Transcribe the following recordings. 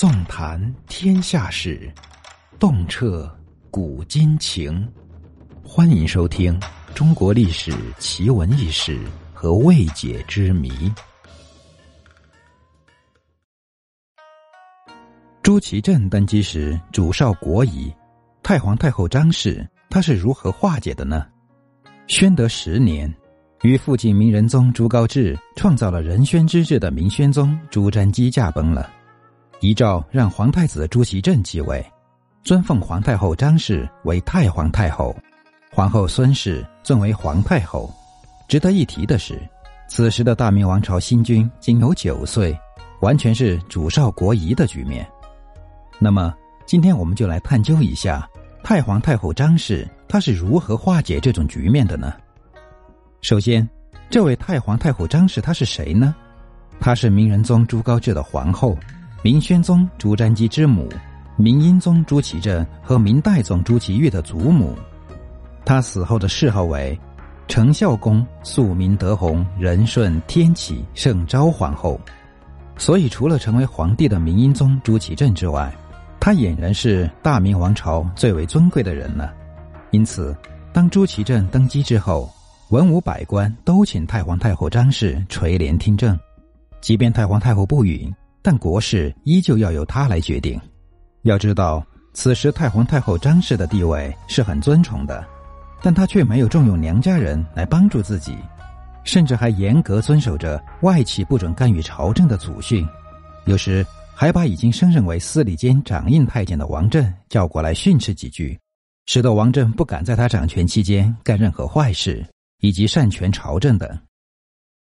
纵谈天下事，洞彻古今情。欢迎收听《中国历史奇闻异事和未解之谜》。朱祁镇登基时，主少国疑，太皇太后张氏他是如何化解的呢？宣德十年，与父亲明仁宗朱高炽创造了仁宣之治的明宣宗朱瞻基驾崩了，遗诏让皇太子朱祁镇继位，尊奉皇太后张氏为太皇太后，皇后孙氏尊为皇太后。值得一提的是，此时的大明王朝新君仅有九岁，完全是主少国疑的局面。那么，今天我们就来探究一下太皇太后张氏她是如何化解这种局面的呢？首先，这位太皇太后张氏她是谁呢？她是明仁宗朱高炽的皇后，明宣宗朱瞻基之母，明英宗朱祁镇和明代宗朱祁钰的祖母。她死后的谥号为承孝公肃明德弘仁顺天启圣昭皇后。所以，除了成为皇帝的明英宗朱祁镇之外，他俨然是大明王朝最为尊贵的人了，因此，当朱祁镇登基之后，文武百官都请太皇太后张氏垂帘听政。即便太皇太后不允，但国事依旧要由他来决定。要知道，此时太皇太后张氏的地位是很尊崇的，但她却没有重用娘家人来帮助自己，甚至还严格遵守着外戚不准干预朝政的祖训，有时。还把已经升任为司礼监掌印太监的王振叫过来训斥几句，使得王振不敢在他掌权期间干任何坏事，以及擅权朝政等。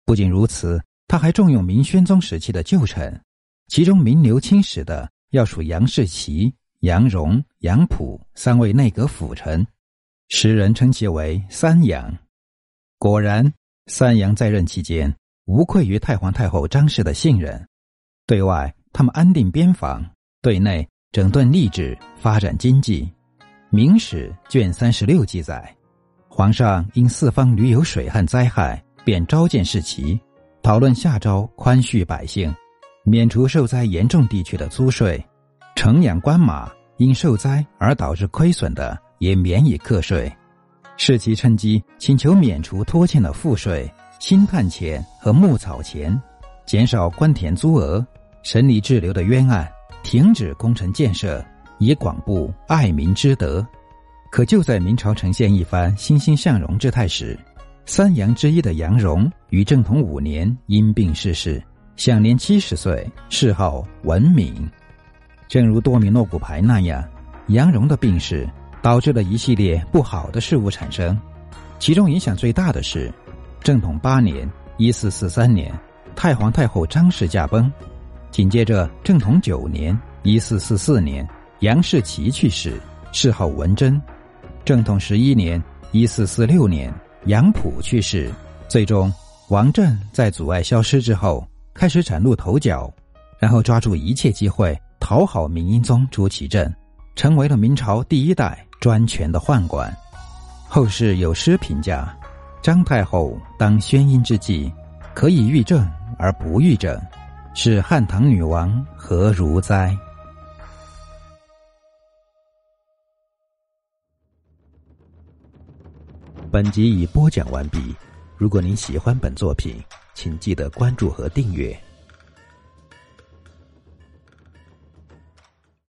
不仅如此，他还重用明宣宗时期的旧臣，其中名留青史的要数杨士奇、杨荣、杨溥三位内阁辅臣，时人称其为“三杨”。果然，三杨在任期间无愧于太皇太后张氏的信任，对外。他们安定边防，对内整顿吏治，发展经济。《明史》卷三十六记载，皇上因四方屡有水旱灾害，便召见世奇，讨论下诏宽恤百姓，免除受灾严重地区的租税；城养官马因受灾而导致亏损的，也免以课税。世奇趁机请求免除拖欠的赋税、薪炭钱和牧草钱，减少官田租额。审理滞留的冤案，停止工程建设，以广布爱民之德。可就在明朝呈现一番欣欣向荣之态时，三杨之一的杨荣于正统五年因病逝世，享年七十岁，谥号文敏。正如多米诺骨牌那样，杨荣的病逝导致了一系列不好的事物产生，其中影响最大的是，正统八年（一四四三年），太皇太后张氏驾崩。紧接着，正统九年（一四四四年），杨士奇去世，谥号文贞；正统十一年（一四四六年），杨溥去世。最终，王振在阻碍消失之后，开始崭露头角，然后抓住一切机会讨好明英宗朱祁镇，成为了明朝第一代专权的宦官。后世有诗评价：“张太后当宣阴之际，可以御政而不御政。”是汉唐女王何如哉？本集已播讲完毕。如果您喜欢本作品，请记得关注和订阅。